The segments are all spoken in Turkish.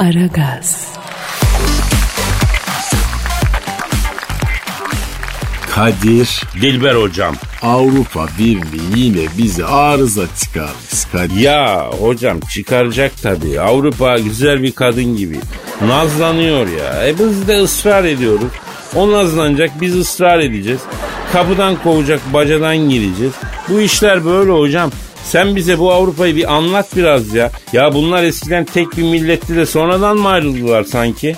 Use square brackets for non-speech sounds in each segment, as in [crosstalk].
Aragaz. Kadir Dilber hocam. Avrupa Birliği yine bizi arıza çıkarmış Kadir. Ya hocam çıkaracak tabii. Avrupa güzel bir kadın gibi. Nazlanıyor ya. E biz de ısrar ediyoruz. O nazlanacak biz ısrar edeceğiz. Kapıdan kovacak bacadan gireceğiz. Bu işler böyle hocam. Sen bize bu Avrupa'yı bir anlat biraz ya. Ya bunlar eskiden tek bir milletti de sonradan mı ayrıldılar sanki?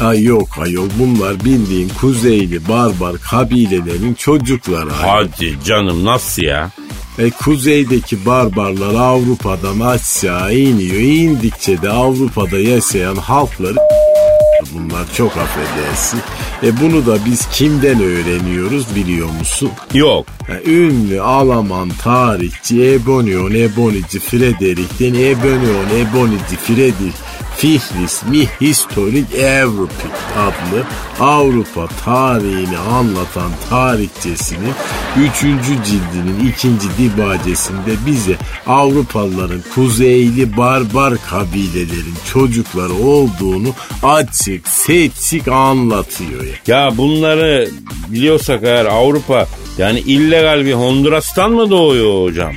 Ay yok ayol bunlar bildiğin kuzeyli barbar kabilelerin çocukları. Hadi canım nasıl ya? E kuzeydeki barbarlar Avrupa'dan aşağı iniyor. İndikçe de Avrupa'da yaşayan halkları bunlar çok affedersin. E bunu da biz kimden öğreniyoruz biliyor musun? Yok. E, ünlü Alman tarihçi Ebonion Ebonici Frederick'ten Ebonion Ebonici Friedrich Fihris mi Historic Europe adlı Avrupa tarihini anlatan tarihçesinin 3. cildinin 2. dibacesinde bize Avrupalıların kuzeyli barbar kabilelerin çocukları olduğunu açık seçik anlatıyor ya. Ya bunları biliyorsak eğer Avrupa yani illegal bir Honduras'tan mı doğuyor hocam?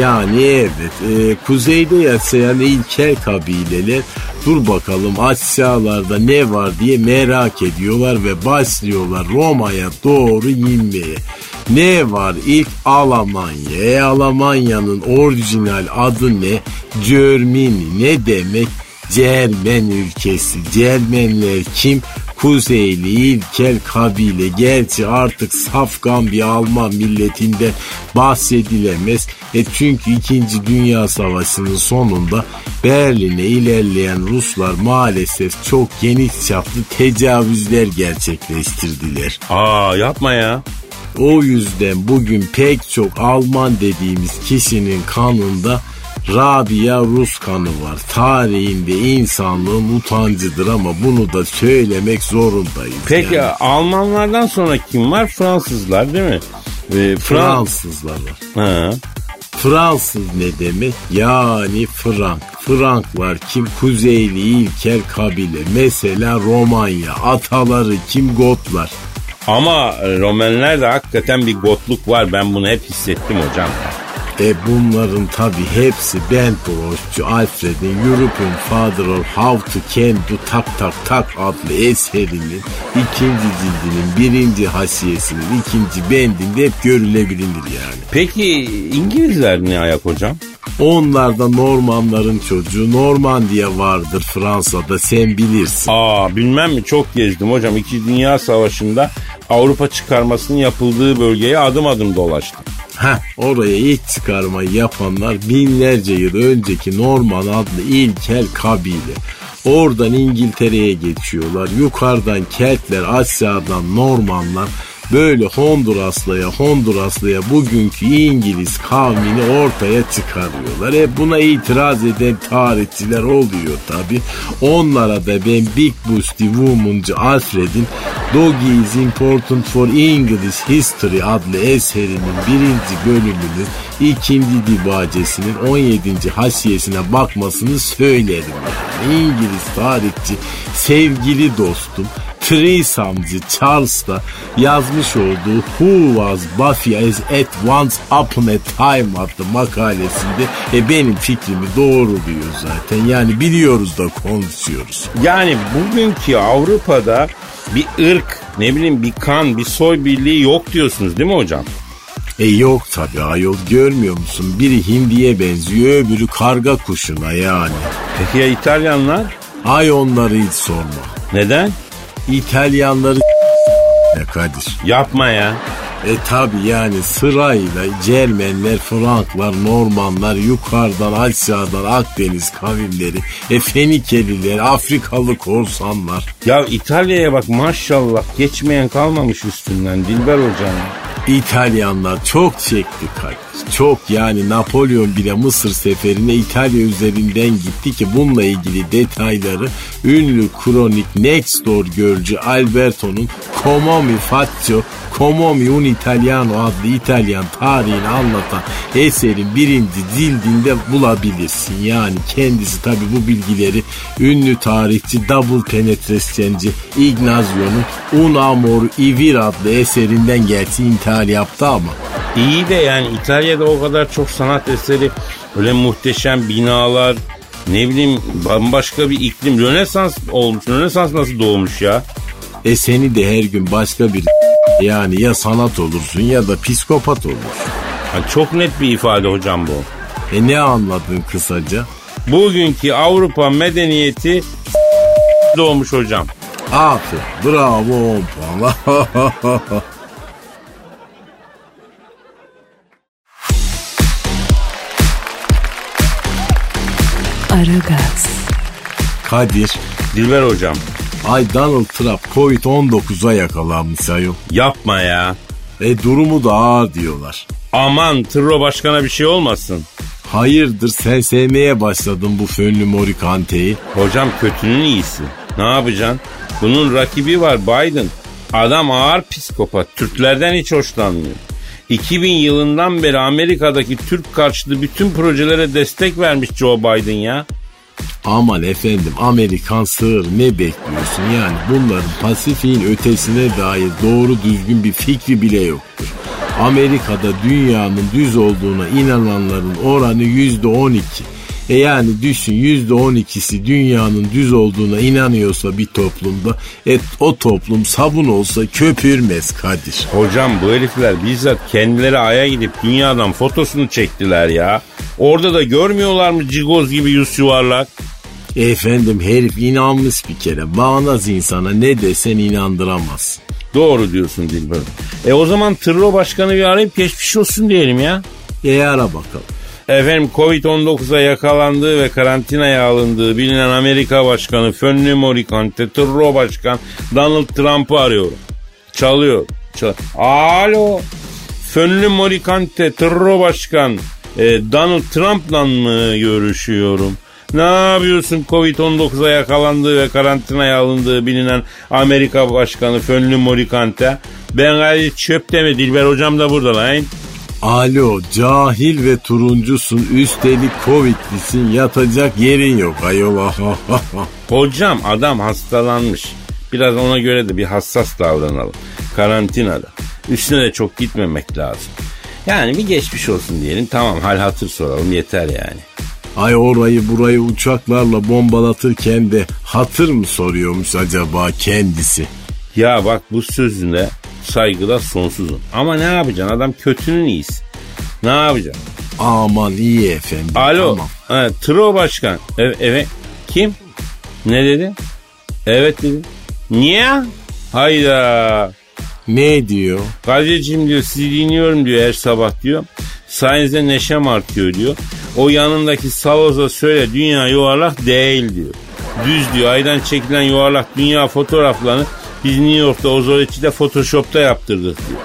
Yani evet e, kuzeyde yaşayan ilkel kabileler dur bakalım aşağılarda ne var diye merak ediyorlar ve başlıyorlar Roma'ya doğru inmeye. Ne var ilk Almanya. E Almanya'nın orijinal adı ne? Germany ne demek? Cermen ülkesi. Cermenler kim? Kuzeyli ilkel kabile. Gerçi artık safkan bir Alman milletinden bahsedilemez. E çünkü 2. Dünya Savaşı'nın sonunda Berlin'e ilerleyen Ruslar maalesef çok geniş çaplı tecavüzler gerçekleştirdiler. Aa yapma ya. O yüzden bugün pek çok Alman dediğimiz kişinin kanında Rabia Rus kanı var. Tarihinde insanlığın utancıdır ama bunu da söylemek zorundayız. Peki yani. Almanlardan sonra kim var? Fransızlar değil mi? Ee, Frans- Fransızlar var. Ha. Fransız ne demek? Yani Frank. Franklar kim? Kuzeyli ilkel kabile. Mesela Romanya. Ataları kim? Gotlar. Ama Romenlerde hakikaten bir gotluk var. Ben bunu hep hissettim hocam. E bunların tabi hepsi Ben Broşçu Alfred'in European Father of How to Can Do Tak Tak Tak adlı eserinin ikinci cildinin birinci hasiyesinin ikinci bendinde hep görülebilir yani. Peki İngilizler ne ayak hocam? Onlar da Normanların çocuğu Normandiya vardır Fransa'da sen bilirsin. Aa bilmem mi çok gezdim hocam. İki Dünya Savaşı'nda Avrupa çıkarmasının yapıldığı bölgeye adım adım dolaştım. Heh, oraya ilk çıkarmayı yapanlar binlerce yıl önceki Norman adlı ilkel kabile. Oradan İngiltere'ye geçiyorlar. Yukarıdan Keltler, aşağıdan Normanlar böyle Honduraslıya Honduraslıya bugünkü İngiliz kavmini ortaya çıkarıyorlar. E buna itiraz eden tarihçiler oluyor tabi. Onlara da ben Big Boosty Woman'cı Alfred'in Doggy is important for English History adlı eserinin birinci bölümünün ikinci dibacesinin 17. hasiyesine bakmasını söylerim. Yani. İngiliz tarihçi sevgili dostum Threesome'cı Charles da yazmış olduğu Who Was Buffy as at Once Upon a Time adlı makalesinde e, benim fikrimi doğruluyor zaten. Yani biliyoruz da konuşuyoruz. Yani bugünkü Avrupa'da bir ırk, ne bileyim bir kan, bir soy birliği yok diyorsunuz değil mi hocam? E yok tabi ayol görmüyor musun? Biri hindiye benziyor öbürü karga kuşuna yani. Peki ya İtalyanlar? Ay onları hiç sorma. Neden? İtalyanları ne Kadir. Yapma ya. E tabi yani sırayla Cermenler, Franklar, Normanlar, yukarıdan aşağıdan Akdeniz kavimleri, e Fenikeliler, Afrikalı korsanlar. Ya İtalya'ya bak maşallah geçmeyen kalmamış üstünden Dilber hocam. İtalyanlar çok çekti Kadir. Çok yani Napolyon bile Mısır seferine İtalya üzerinden gitti ki bununla ilgili detayları ünlü kronik Next Door Görcü Alberto'nun Como mi faccio Como un italiano adlı İtalyan tarihini anlatan eserin birinci cildinde bulabilirsin. Yani kendisi tabi bu bilgileri ünlü tarihçi double penetresyenci Ignazio'nun Un Amor Ivir adlı eserinden gerçi intihar yaptı ama. İyi de yani İtalya'da o kadar çok sanat eseri, öyle muhteşem binalar, ne bileyim bambaşka bir iklim. Rönesans olmuş. Rönesans nasıl doğmuş ya? E seni de her gün başka bir [laughs] yani ya sanat olursun ya da psikopat olursun. Yani çok net bir ifade hocam bu. E ne anladın kısaca? Bugünkü Avrupa medeniyeti [laughs] doğmuş hocam. Aferin bravo 10 puan. Aragaz, Kadir Dilber hocam. Ay Donald Trump Covid-19'a yakalanmış ayol. Yapma ya. E durumu da ağır diyorlar. Aman Tırro başkana bir şey olmasın. Hayırdır sen sevmeye başladın bu fönlü morikanteyi. Hocam kötünün iyisi. Ne yapacaksın? Bunun rakibi var Biden. Adam ağır psikopat. Türklerden hiç hoşlanmıyor. 2000 yılından beri Amerika'daki Türk karşıtı bütün projelere destek vermiş Joe Biden ya. Aman efendim Amerikan sığır ne bekliyorsun yani bunların Pasifik'in ötesine dair doğru düzgün bir fikri bile yoktur. Amerika'da dünyanın düz olduğuna inananların oranı yüzde on iki. E yani düşün yüzde on ikisi dünyanın düz olduğuna inanıyorsa bir toplumda et o toplum sabun olsa köpürmez Kadir. Hocam bu herifler bizzat kendileri aya gidip dünyadan fotosunu çektiler ya. Orada da görmüyorlar mı cigoz gibi yüz yuvarlak? Efendim herif inanmış bir kere. Bağnaz insana ne desen inandıramaz. Doğru diyorsun Dilber. E o zaman Tırro Başkanı bir arayıp geçmiş olsun diyelim ya. E ara bakalım. Efendim Covid-19'a yakalandığı ve karantinaya alındığı bilinen Amerika Başkanı Fönlü Morikante Tırro Başkan Donald Trump'ı arıyorum. Çalıyor. Çal Alo. Fönlü Morikante Tırro Başkan e, Donald Trump'la mı görüşüyorum? Ne yapıyorsun Covid-19'a yakalandığı ve karantinaya alındığı bilinen Amerika Başkanı Fönlü Morikante? Ben gayet çöp deme Dilber hocam da burada lan. Alo cahil ve turuncusun üstelik covidlisin yatacak yerin yok ayol. [laughs] Hocam adam hastalanmış. Biraz ona göre de bir hassas davranalım. Karantinada. Üstüne de çok gitmemek lazım. Yani bir geçmiş olsun diyelim. Tamam hal hatır soralım yeter yani. Ay orayı burayı uçaklarla bombalatırken de hatır mı soruyormuş acaba kendisi? Ya bak bu sözüne saygıda sonsuzum. Ama ne yapacaksın adam kötünün iyisi. Ne yapacaksın? Aman iyi efendim. Alo. Tamam. Ha, Tro Başkan. Evet, evet. Kim? Ne dedi? Evet dedi. Niye? Hayda. Ne diyor? Kadir'cim diyor sizi dinliyorum diyor her sabah diyor. Sayenizde neşem artıyor diyor. O yanındaki Saloz'a söyle dünya yuvarlak değil diyor. Düz diyor aydan çekilen yuvarlak dünya fotoğraflarını biz New York'ta Ozoreçi'de Photoshop'ta yaptırdık diyor.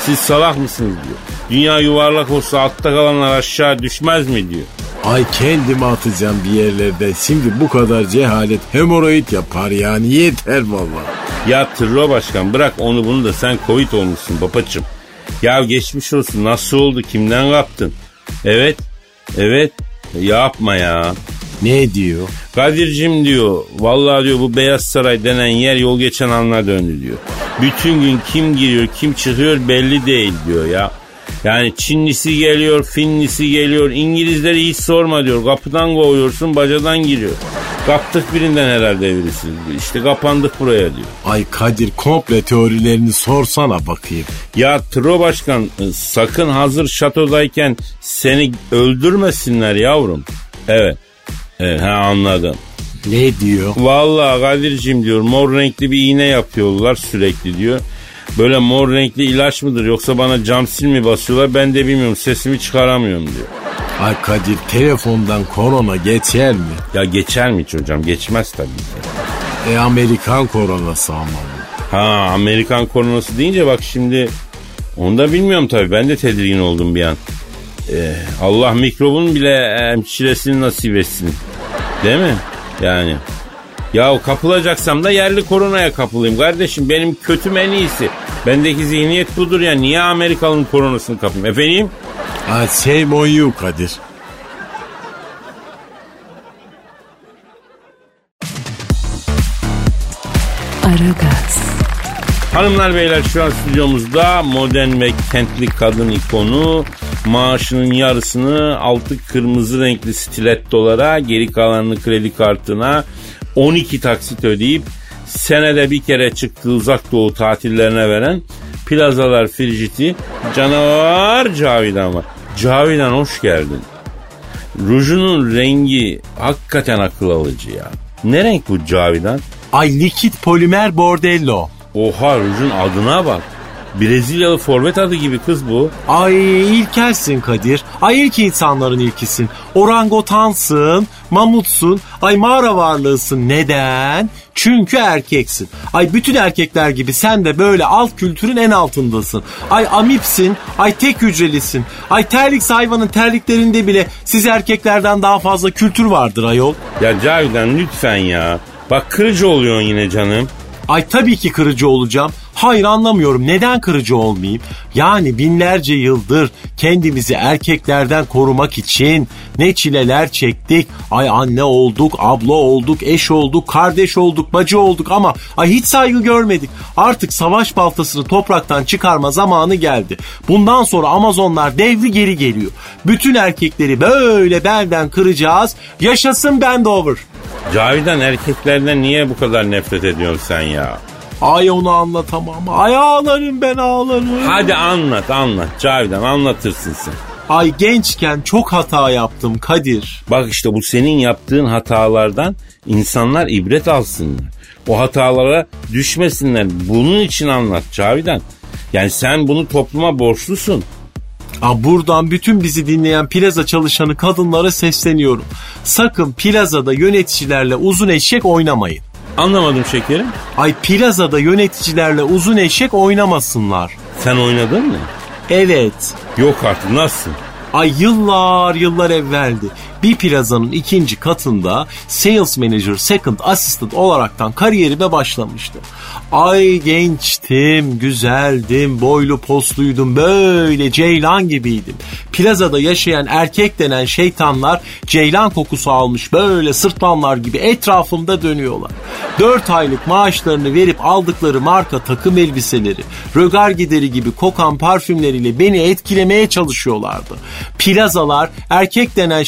Siz salak mısınız diyor. Dünya yuvarlak olsa altta kalanlar aşağı düşmez mi diyor. Ay kendimi atacağım bir yerlerde. Şimdi bu kadar cehalet hemoroid yapar yani yeter vallahi. Ya Tırro Başkan bırak onu bunu da sen Covid olmuşsun babacım. Ya geçmiş olsun nasıl oldu kimden kaptın? Evet evet yapma ya. Ne diyor? Kadir'cim diyor vallahi diyor bu Beyaz Saray denen yer yol geçen anına döndü diyor. Bütün gün kim giriyor kim çıkıyor belli değil diyor ya. Yani Çinlisi geliyor, Finlisi geliyor, İngilizleri hiç sorma diyor. Kapıdan kovuyorsun, bacadan giriyor. Kaptık birinden herhalde virüsü. İşte kapandık buraya diyor. Ay Kadir komple teorilerini sorsana bakayım. Ya Tro Başkan e, sakın hazır şatodayken seni öldürmesinler yavrum. Evet. Evet ha anladım. Ne diyor? Vallahi Kadir'cim diyor mor renkli bir iğne yapıyorlar sürekli diyor. Böyle mor renkli ilaç mıdır yoksa bana cam sil mi basıyorlar ben de bilmiyorum sesimi çıkaramıyorum diyor. Ay Kadir telefondan korona geçer mi? Ya geçer mi hiç hocam? Geçmez tabii ki. E Amerikan koronası ama. Ha Amerikan koronası deyince bak şimdi onu da bilmiyorum tabii. Ben de tedirgin oldum bir an. Ee, Allah mikrobun bile hemşiresini nasip etsin. Değil mi? Yani Ya kapılacaksam da yerli koronaya kapılayım kardeşim. Benim kötüm en iyisi. Bendeki zihniyet budur ya. Niye Amerikalı'nın koronasını kapayım? Efendim? Ha, same on you Kadir. Aragaz, Hanımlar beyler şu an stüdyomuzda modern ve kentli kadın ikonu maaşının yarısını altı kırmızı renkli stilettolara geri kalanını kredi kartına 12 taksit ödeyip senede bir kere çıktığı uzak doğu tatillerine veren plazalar Frigiti canavar Cavidan var. Cavidan hoş geldin. Rujunun rengi hakikaten akıl alıcı ya. Ne renk bu Cavidan? Ay likit polimer bordello. Oha rujun adına bak. Brezilyalı forvet adı gibi kız bu. Ay ilkelsin Kadir. Ay ilk insanların ilkisin. Orangotansın, mamutsun, ay mağara varlığısın. Neden? Çünkü erkeksin. Ay bütün erkekler gibi sen de böyle alt kültürün en altındasın. Ay amipsin, ay tek hücrelisin. Ay terlik hayvanın terliklerinde bile siz erkeklerden daha fazla kültür vardır ayol. Ya Cavidan lütfen ya. Bak kırıcı oluyorsun yine canım. Ay tabii ki kırıcı olacağım. Hayır anlamıyorum. Neden kırıcı olmayayım? Yani binlerce yıldır kendimizi erkeklerden korumak için ne çileler çektik. Ay anne olduk, abla olduk, eş olduk, kardeş olduk, bacı olduk ama ay hiç saygı görmedik. Artık savaş baltasını topraktan çıkarma zamanı geldi. Bundan sonra Amazonlar devri geri geliyor. Bütün erkekleri böyle belden kıracağız. Yaşasın Bendover. Cavidan erkeklerden niye bu kadar nefret ediyorsun sen ya? Ay onu anlatamam. Ay ağlarım ben ağlarım. Hadi anlat anlat Cavidan anlatırsın sen. Ay gençken çok hata yaptım Kadir. Bak işte bu senin yaptığın hatalardan insanlar ibret alsınlar. O hatalara düşmesinler. Bunun için anlat Cavidan. Yani sen bunu topluma borçlusun. Aa, buradan bütün bizi dinleyen plaza çalışanı kadınlara sesleniyorum. Sakın plazada yöneticilerle uzun eşek oynamayın. Anlamadım şekerim. Ay plazada yöneticilerle uzun eşek oynamasınlar. Sen oynadın mı? Evet. Yok artık nasıl? Ay yıllar yıllar evveldi. Bir plazanın ikinci katında sales manager second assistant olaraktan kariyerime başlamıştı. Ay gençtim, güzeldim, boylu postluydum, böyle ceylan gibiydim. Plazada yaşayan erkek denen şeytanlar ceylan kokusu almış böyle sırtlanlar gibi etrafımda dönüyorlar. Dört aylık maaşlarını verip aldıkları marka takım elbiseleri, rögar gideri gibi kokan parfümleriyle beni etkilemeye çalışıyorlardı. Plazalar erkek denen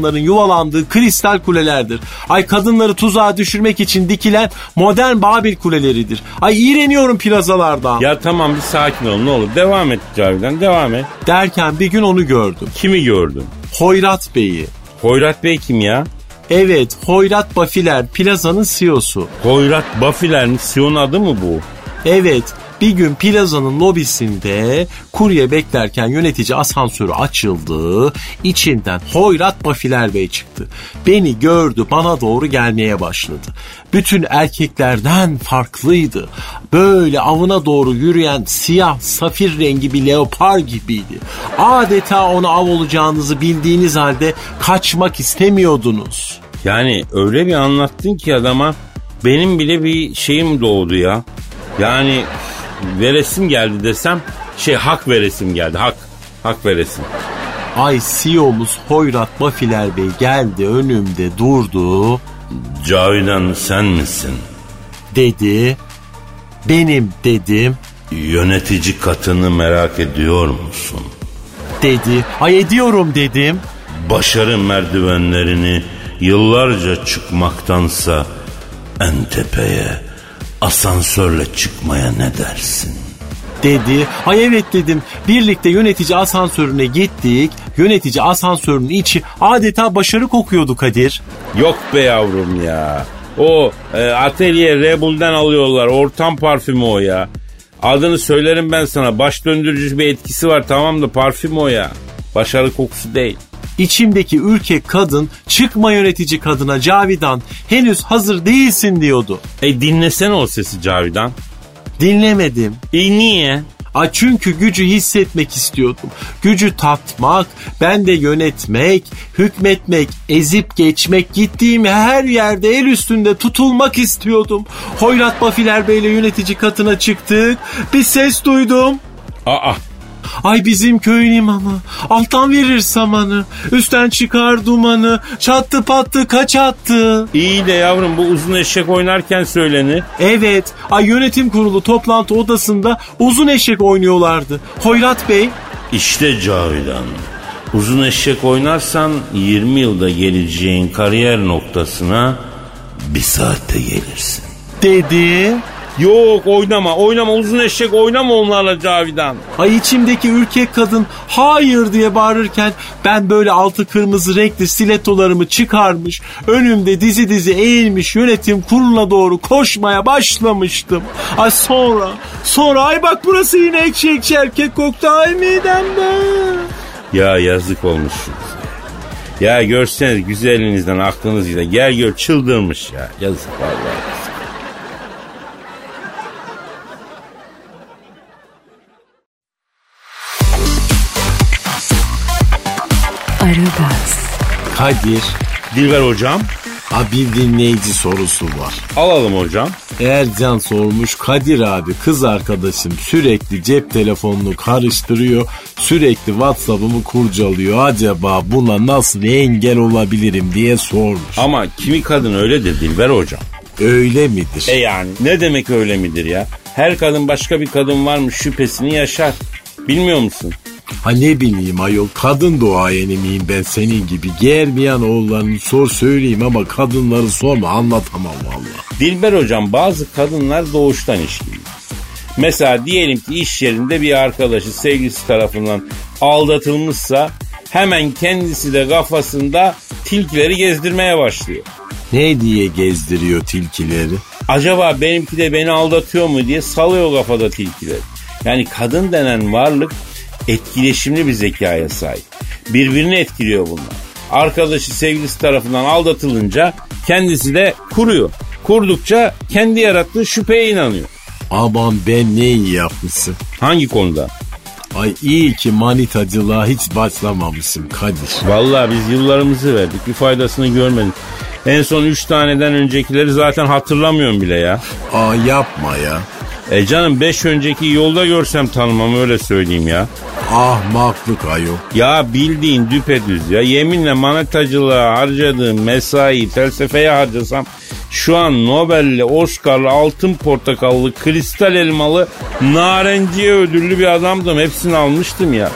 şeytanların yuvalandığı kristal kulelerdir. Ay kadınları tuzağa düşürmek için dikilen modern Babil kuleleridir. Ay iğreniyorum plazalardan. Ya tamam bir sakin ol ne olur. Devam et Cavidan devam et. Derken bir gün onu gördüm. Kimi gördün? Hoyrat Bey'i. Hoyrat Bey kim ya? Evet, Hoyrat Bafiler plazanın CEO'su. Hoyrat Bafiler mi? Sion adı mı bu? Evet, bir gün plazanın lobisinde kurye beklerken yönetici asansörü açıldı. İçinden Hoyrat Bafiler Bey çıktı. Beni gördü bana doğru gelmeye başladı. Bütün erkeklerden farklıydı. Böyle avına doğru yürüyen siyah safir rengi bir leopar gibiydi. Adeta ona av olacağınızı bildiğiniz halde kaçmak istemiyordunuz. Yani öyle bir anlattın ki adama benim bile bir şeyim doğdu ya. Yani veresim geldi desem şey hak veresim geldi hak hak veresim. Ay CEO'muz Hoyrat Bafiler Bey geldi önümde durdu Cavidan sen misin? dedi. Benim dedim Yönetici katını merak ediyor musun? dedi. Ay ediyorum dedim. Başarı merdivenlerini yıllarca çıkmaktansa en tepeye asansörle çıkmaya ne dersin? dedi. Ay evet dedim. Birlikte yönetici asansörüne gittik. Yönetici asansörünün içi adeta başarı kokuyordu Kadir. Yok be yavrum ya. O e, atölye Rebel'den alıyorlar. Ortam parfümü o ya. Adını söylerim ben sana. Baş döndürücü bir etkisi var tamam da parfüm o ya. Başarı kokusu değil. İçimdeki ürkek kadın çıkma yönetici kadına Cavidan henüz hazır değilsin diyordu. E dinlesene o sesi Cavidan. Dinlemedim. E niye? A çünkü gücü hissetmek istiyordum. Gücü tatmak, ben de yönetmek, hükmetmek, ezip geçmek, gittiğim her yerde el üstünde tutulmak istiyordum. Hoyrat Bafiler Bey'le yönetici katına çıktık. Bir ses duydum. Aa Ay bizim köyün imamı. Alttan verir samanı. Üstten çıkar dumanı. Çattı pattı kaç attı. iyi de yavrum bu uzun eşek oynarken söylenir. Evet. Ay yönetim kurulu toplantı odasında uzun eşek oynuyorlardı. Hoyrat Bey İşte Cavidan. Uzun eşek oynarsan 20 yılda geleceğin kariyer noktasına bir saatte gelirsin. dedi. Yok oynama oynama uzun eşek oynama onlarla Cavidan. Ay içimdeki ürkek kadın hayır diye bağırırken ben böyle altı kırmızı renkli stilettolarımı çıkarmış. Önümde dizi dizi eğilmiş yönetim kuruluna doğru koşmaya başlamıştım. Ay sonra sonra ay bak burası yine ekşi ekşi erkek koktu ay midemde. Ya yazık olmuşsunuz. Ya görseniz güzelliğinizden aklınızıyla gel gör çıldırmış ya. Yazık vallahi. Kadir Dilber hocam ha bir dinleyici sorusu var. alalım hocam. Ercan sormuş Kadir abi kız arkadaşım sürekli cep telefonunu karıştırıyor. Sürekli Whatsapp'ımı kurcalıyor. Acaba buna nasıl engel olabilirim diye sormuş. Ama kimi kadın öyledir Dilber hocam. Öyle midir? E yani ne demek öyle midir ya? Her kadın başka bir kadın varmış şüphesini yaşar. Bilmiyor musun? Ha ne bileyim ayol kadın doğayeni miyim ben senin gibi. Germeyen oğullarını sor söyleyeyim ama kadınları sorma anlatamam valla. Dilber hocam bazı kadınlar doğuştan işkili. Mesela diyelim ki iş yerinde bir arkadaşı sevgilisi tarafından aldatılmışsa hemen kendisi de kafasında tilkileri gezdirmeye başlıyor. Ne diye gezdiriyor tilkileri? Acaba benimki de beni aldatıyor mu diye salıyor kafada tilkileri. Yani kadın denen varlık etkileşimli bir zekaya sahip. Birbirini etkiliyor bunlar. Arkadaşı sevgilisi tarafından aldatılınca kendisi de kuruyor. Kurdukça kendi yarattığı şüpheye inanıyor. Aman ben ne iyi yapmışsın. Hangi konuda? Ay iyi ki manitacılığa hiç başlamamışım Kadir. Vallahi biz yıllarımızı verdik bir faydasını görmedik. En son 3 taneden öncekileri zaten hatırlamıyorum bile ya. Aa yapma ya. E canım 5 önceki yolda görsem tanımam öyle söyleyeyim ya. Ahmaklık ayol. Ya bildiğin düpedüz ya. Yeminle manetacılığa harcadığım mesai felsefeye harcasam şu an Nobel'li, Oscar'lı, altın portakallı, kristal elmalı, narenciye ödüllü bir adamdım. Hepsini almıştım ya.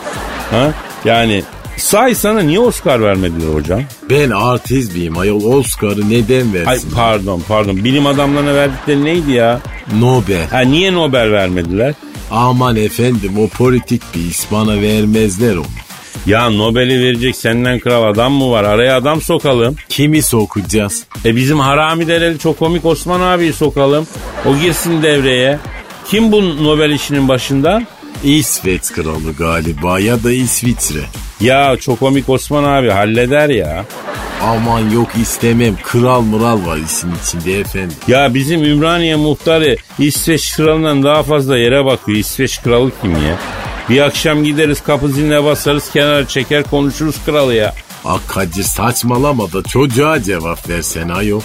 Ha? Yani say sana niye Oscar vermediler hocam? Ben artist miyim ayol Oscar'ı neden Ay versin? pardon pardon bilim adamlarına verdikleri neydi ya? Nobel. Ha niye Nobel vermediler? Aman efendim o politik bir iş bana vermezler onu. Ya Nobel'i verecek senden kral adam mı var? Araya adam sokalım. Kimi sokacağız? E bizim harami dereli çok komik Osman abiyi sokalım. O girsin devreye. Kim bu Nobel işinin başında? İsveç kralı galiba ya da İsviçre. Ya çok komik Osman abi halleder ya. Aman yok istemem kral mural var işin içinde efendim. Ya bizim Ümraniye muhtarı İsveç kralından daha fazla yere bakıyor. İsveç kralı kim ya? Bir akşam gideriz kapı ziline basarız kenara çeker konuşuruz kralı ya. Aa Kadir saçmalama da çocuğa cevap versen ayol.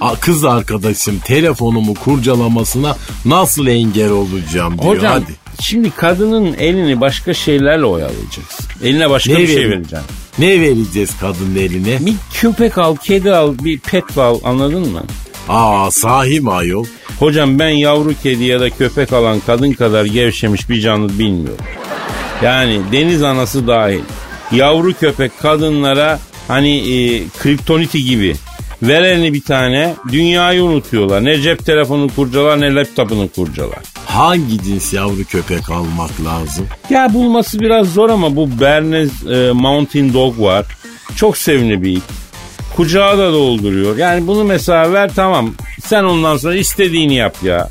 Aa, kız arkadaşım telefonumu kurcalamasına nasıl engel olacağım diyor Hocam hadi. Şimdi kadının elini başka şeylerle oyalayacaksın. Eline başka Ne bir şey vereceksin. Ne vereceğiz kadının eline? Bir köpek al, kedi al, bir pet al anladın mı? Aa sahi mi ayol? Hocam ben yavru kedi ya da köpek alan kadın kadar gevşemiş bir canlı bilmiyorum. Yani deniz anası dahil. Yavru köpek kadınlara hani e, kriptoniti gibi. Ver elini bir tane dünyayı unutuyorlar. Ne cep telefonu kurcalar ne laptopunu kurcalar. Hangi cins yavru köpek almak lazım? Ya bulması biraz zor ama bu Bernese e, Mountain Dog var. Çok sevimli bir it. Kucağı da dolduruyor. Yani bunu mesela ver tamam. Sen ondan sonra istediğini yap ya.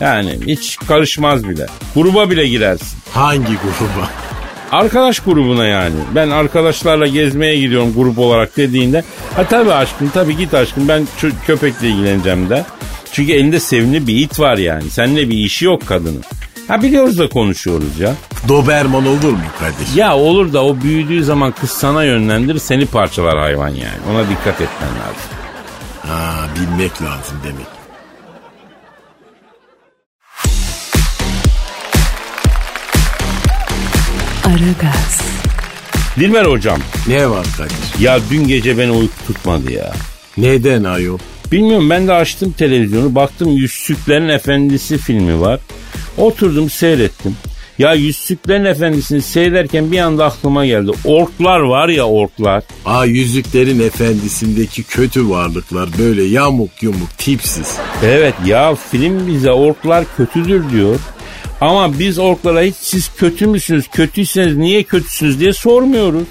Yani hiç karışmaz bile. Gruba bile girersin. Hangi gruba? [laughs] Arkadaş grubuna yani. Ben arkadaşlarla gezmeye gidiyorum grup olarak dediğinde. Ha tabii aşkım tabii git aşkım ben köpekle ilgileneceğim de. Çünkü elinde sevimli bir it var yani. Seninle bir işi yok kadının. Ha biliyoruz da konuşuyoruz ya. Doberman olur mu kardeşim? Ya olur da o büyüdüğü zaman kız sana yönlendirir seni parçalar hayvan yani. Ona dikkat etmen lazım. Ha bilmek lazım demek. Aragaz, Dilber hocam Ne var kardeşim? ya dün gece beni uyku tutmadı ya. Neden ayol? Bilmiyorum ben de açtım televizyonu baktım Yüzsüklerin Efendisi filmi var. Oturdum seyrettim. Ya Yüzsüklerin Efendisi'ni seyrederken bir anda aklıma geldi. Orklar var ya orklar. Aa Yüzüklerin Efendisi'ndeki kötü varlıklar böyle yamuk yumuk tipsiz. Evet ya film bize orklar kötüdür diyor. Ama biz orklara hiç siz kötü müsünüz, kötüyseniz niye kötüsünüz diye sormuyoruz.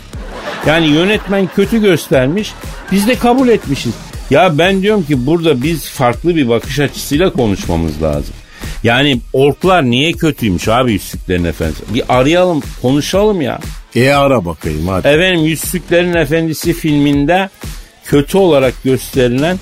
Yani yönetmen kötü göstermiş, biz de kabul etmişiz. Ya ben diyorum ki burada biz farklı bir bakış açısıyla konuşmamız lazım. Yani orklar niye kötüymüş abi Yüzsüklerin Efendisi? Bir arayalım, konuşalım ya. E ara bakayım hadi. Efendim Yüzsüklerin Efendisi filminde kötü olarak gösterilen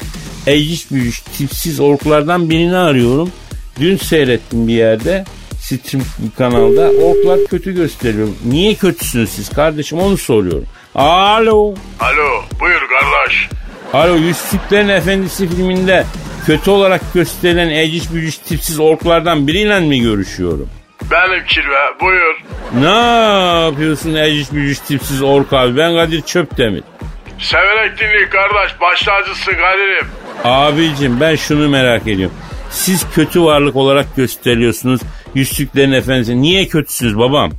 eciş büyüş tipsiz orklardan birini arıyorum. Dün seyrettim bir yerde stream kanalda orklar kötü gösteriyor. Niye kötüsünüz siz kardeşim onu soruyorum. Alo. Alo buyur kardeş. Alo Yüzsüklerin Efendisi filminde kötü olarak gösterilen eciş büyüş tipsiz orklardan biriyle mi görüşüyorum? Benim kirve buyur. Ne yapıyorsun eciş büyüş tipsiz ork abi? Ben Kadir Çöptemir. Severek dinleyin kardeş başlacısın Kadir'im. Abicim ben şunu merak ediyorum. Siz kötü varlık olarak gösteriliyorsunuz Yüzsüklerin Efendisi. Niye kötüsünüz babam?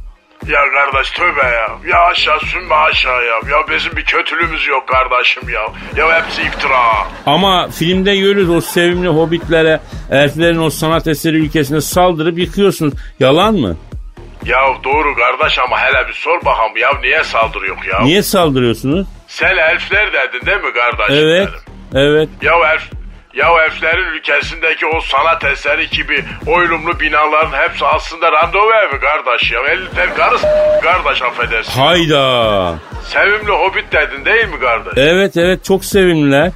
Ya kardeş tövbe ya. Ya aşağı sünme aşağı ya. Ya bizim bir kötülüğümüz yok kardeşim ya. Ya hepsi iftira. Ama filmde görüyoruz o sevimli hobbitlere, elflerin o sanat eseri ülkesine saldırıp yıkıyorsunuz. Yalan mı? Ya doğru kardeş ama hele bir sor bakalım ya niye saldırıyor ya? Niye saldırıyorsunuz? Sen elfler dedin değil mi kardeşim Evet, benim? evet. Ya elf ya elflerin ülkesindeki o sanat eseri gibi oylumlu binaların hepsi aslında randevu evi kardeş ya. Elifler karıs kardeş affedersin. Hayda. Sevimli hobbit dedin değil mi kardeş? Evet evet çok sevimliler.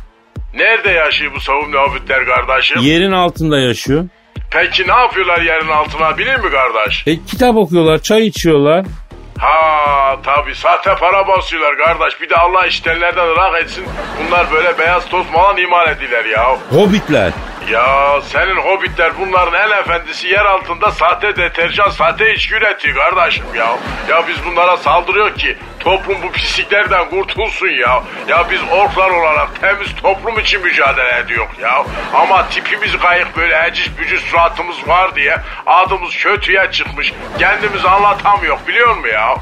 Nerede yaşıyor bu sevimli hobbitler kardeşim? Yerin altında yaşıyor. Peki ne yapıyorlar yerin altına bilir mi kardeş? E, kitap okuyorlar, çay içiyorlar. Ha tabi sahte para basıyorlar kardeş. Bir de Allah iştenlerden rak etsin. Bunlar böyle beyaz toz falan imal ediler ya. Hobbitler. Ya senin hobbitler bunların en efendisi yer altında sahte deterjan, sahte içki üretiyor kardeşim ya. Ya biz bunlara saldırıyor ki toplum bu pisliklerden kurtulsun ya. Ya biz orklar olarak temiz toplum için mücadele ediyor ya. Ama tipimiz kayık böyle eciş bücüş suratımız var diye adımız kötüye çıkmış. Kendimizi anlatamıyor biliyor musun ya?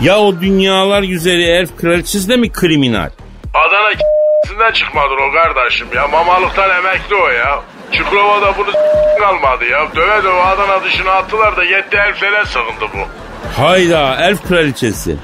Ya o dünyalar güzeli elf kraliçesi de mi kriminal? Adana k***sinden çıkmadır o kardeşim ya. Mamalıktan emekli o ya. Çukurova'da bunu kalmadı ya. Döve döve Adana dışına attılar da yetti elflere sığındı bu. Hayda elf kraliçesi.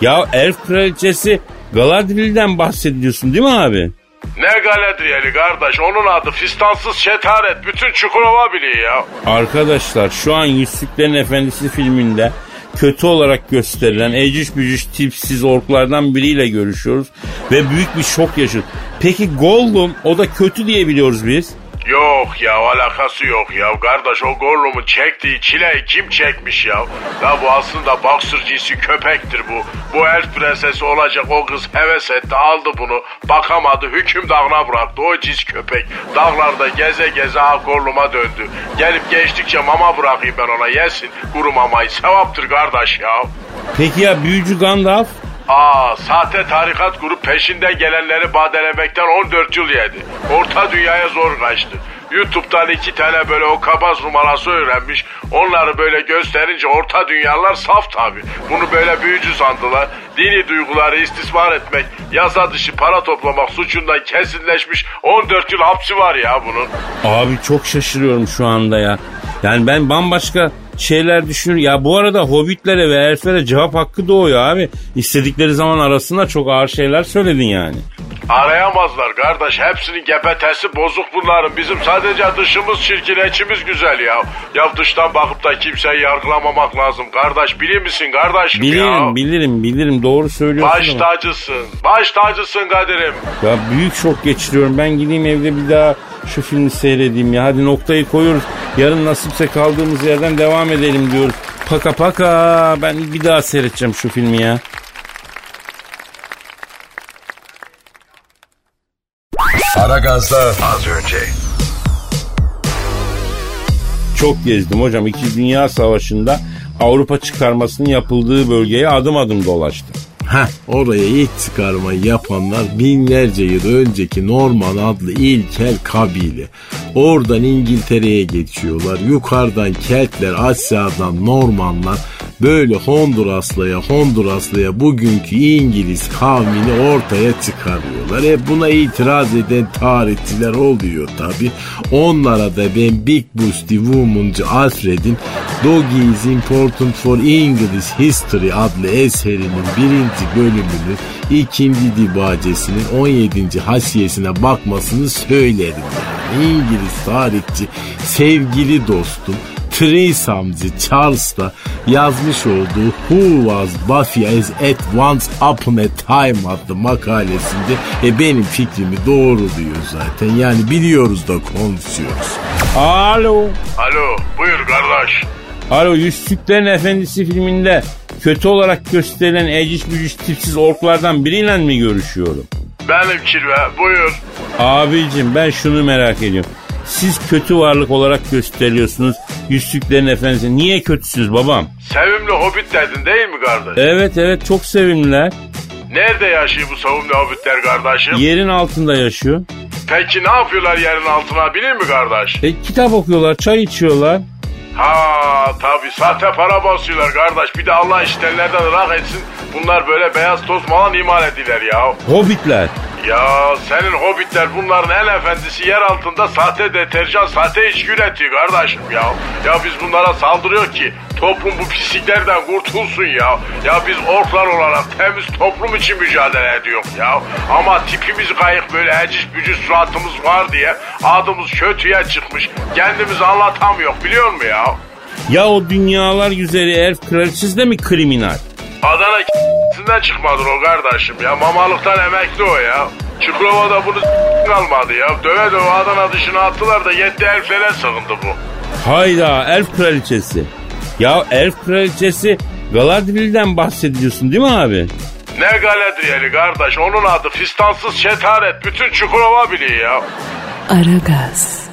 Ya elf kraliçesi Galadriel'den bahsediyorsun değil mi abi? Ne Galadriel'i kardeş onun adı fistansız şetaret bütün Çukurova biliyor ya. Arkadaşlar şu an Yüzsüklerin Efendisi filminde kötü olarak gösterilen eciş bücüş tipsiz orklardan biriyle görüşüyoruz ve büyük bir şok yaşıyoruz. Peki Gollum o da kötü diye biliyoruz biz. Yok ya alakası yok ya. Kardeş o Gollum'un çektiği çileyi kim çekmiş ya? La bu aslında boxer cinsi köpektir bu. Bu elf prensesi olacak o kız heves etti aldı bunu. Bakamadı hüküm dağına bıraktı o cins köpek. Dağlarda geze geze ha Gollum'a döndü. Gelip geçtikçe mama bırakayım ben ona yesin. Kuru mamayı sevaptır kardeş ya. Peki ya büyücü Gandalf? Aa, sahte tarikat grup peşinden gelenleri badelemekten 14 yıl yedi. Orta dünyaya zor kaçtı. YouTube'dan iki tane böyle o kabaz numarası öğrenmiş. Onları böyle gösterince orta dünyalar saf tabi. Bunu böyle büyücü sandılar. Dini duyguları istismar etmek, yasa dışı para toplamak suçundan kesinleşmiş 14 yıl hapsi var ya bunun. Abi çok şaşırıyorum şu anda ya. Yani ben bambaşka şeyler düşünüyorum. Ya bu arada hobbitlere ve elflere cevap hakkı doğuyor abi. İstedikleri zaman arasında çok ağır şeyler söyledin yani. Arayamazlar kardeş. Hepsinin gepetesi bozuk bunların. Bizim sadece dışımız çirkin, içimiz güzel ya. Ya dıştan bakıp da kimseyi yargılamamak lazım. Kardeş bilir misin kardeşim Bilirim ya? bilirim bilirim doğru söylüyorsun Baş tacısın. Baş tacısın Kadir'im. Ya büyük şok geçiriyorum. Ben gideyim evde bir daha şu filmi seyredeyim ya. Hadi noktayı koyuyoruz. Yarın nasipse kaldığımız yerden devam edelim diyoruz. Paka paka. Ben bir daha seyredeceğim şu filmi ya. Aragaz'da Az önce. Çok gezdim hocam. İkinci Dünya Savaşı'nda Avrupa çıkarmasının yapıldığı bölgeye adım adım dolaştım. Heh, oraya ilk çıkarmayı yapanlar binlerce yıl önceki Norman adlı ilkel kabile. Oradan İngiltere'ye geçiyorlar. Yukarıdan Keltler, Asya'dan Normanlar böyle Honduraslıya Honduraslıya bugünkü İngiliz kavmini ortaya çıkarıyorlar. E buna itiraz eden tarihçiler oluyor tabi. Onlara da ben Big Busty Woman'cı Alfred'in Doggy is Important for English History adlı eserinin birinci bölümünün ikinci dibacesinin 17. hasiyesine bakmasını söylerim yani. İngiliz tarihçi sevgili dostum Trisamcı Charles da yazmış olduğu Who Was Buffy as at Once Upon a Time adlı makalesinde e benim fikrimi doğruluyor zaten. Yani biliyoruz da konuşuyoruz. Alo. Alo buyur kardeş. Alo Yüzsüklerin Efendisi filminde kötü olarak gösterilen eciş bücüş tipsiz orklardan biriyle mi görüşüyorum? Benim kirve buyur. Abicim ben şunu merak ediyorum. Siz kötü varlık olarak gösteriliyorsunuz Yüzsüklerin Efendisi. Niye kötüsünüz babam? Sevimli hobbit dedin değil mi kardeş? Evet evet çok sevimliler. Nerede yaşıyor bu sevimli hobbitler kardeşim? Yerin altında yaşıyor. Peki ne yapıyorlar yerin altına bilir mi kardeş? E, kitap okuyorlar, çay içiyorlar. Ha tabi sahte para basıyorlar kardeş. Bir de Allah işlerlerden rak etsin. Bunlar böyle beyaz toz falan imal ediler ya. Hobbitler. Ya senin hobbitler bunların en efendisi yer altında sahte deterjan, sahte içki üretiyor kardeşim ya. Ya biz bunlara saldırıyor ki toplum bu pisliklerden kurtulsun ya. Ya biz orklar olarak temiz toplum için mücadele ediyor ya. Ama tipimiz kayık böyle eciş bücüş suratımız var diye adımız kötüye çıkmış. Kendimizi anlatamıyor biliyor musun ya? Ya o dünyalar güzeli elf kraliçesi de mi kriminal? Adana k***sinden [laughs] çıkmadır o kardeşim ya. Mamalıktan emekli o ya. Çukurova'da bunu [laughs] kalmadı ya. Döve döve Adana dışına attılar da yetti elflere sığındı bu. Hayda elf kraliçesi. Ya elf kraliçesi Galadriel'den bahsediyorsun değil mi abi? Ne Galadriel'i kardeş onun adı fistansız şetaret. Bütün Çukurova biliyor ya. Aragaz.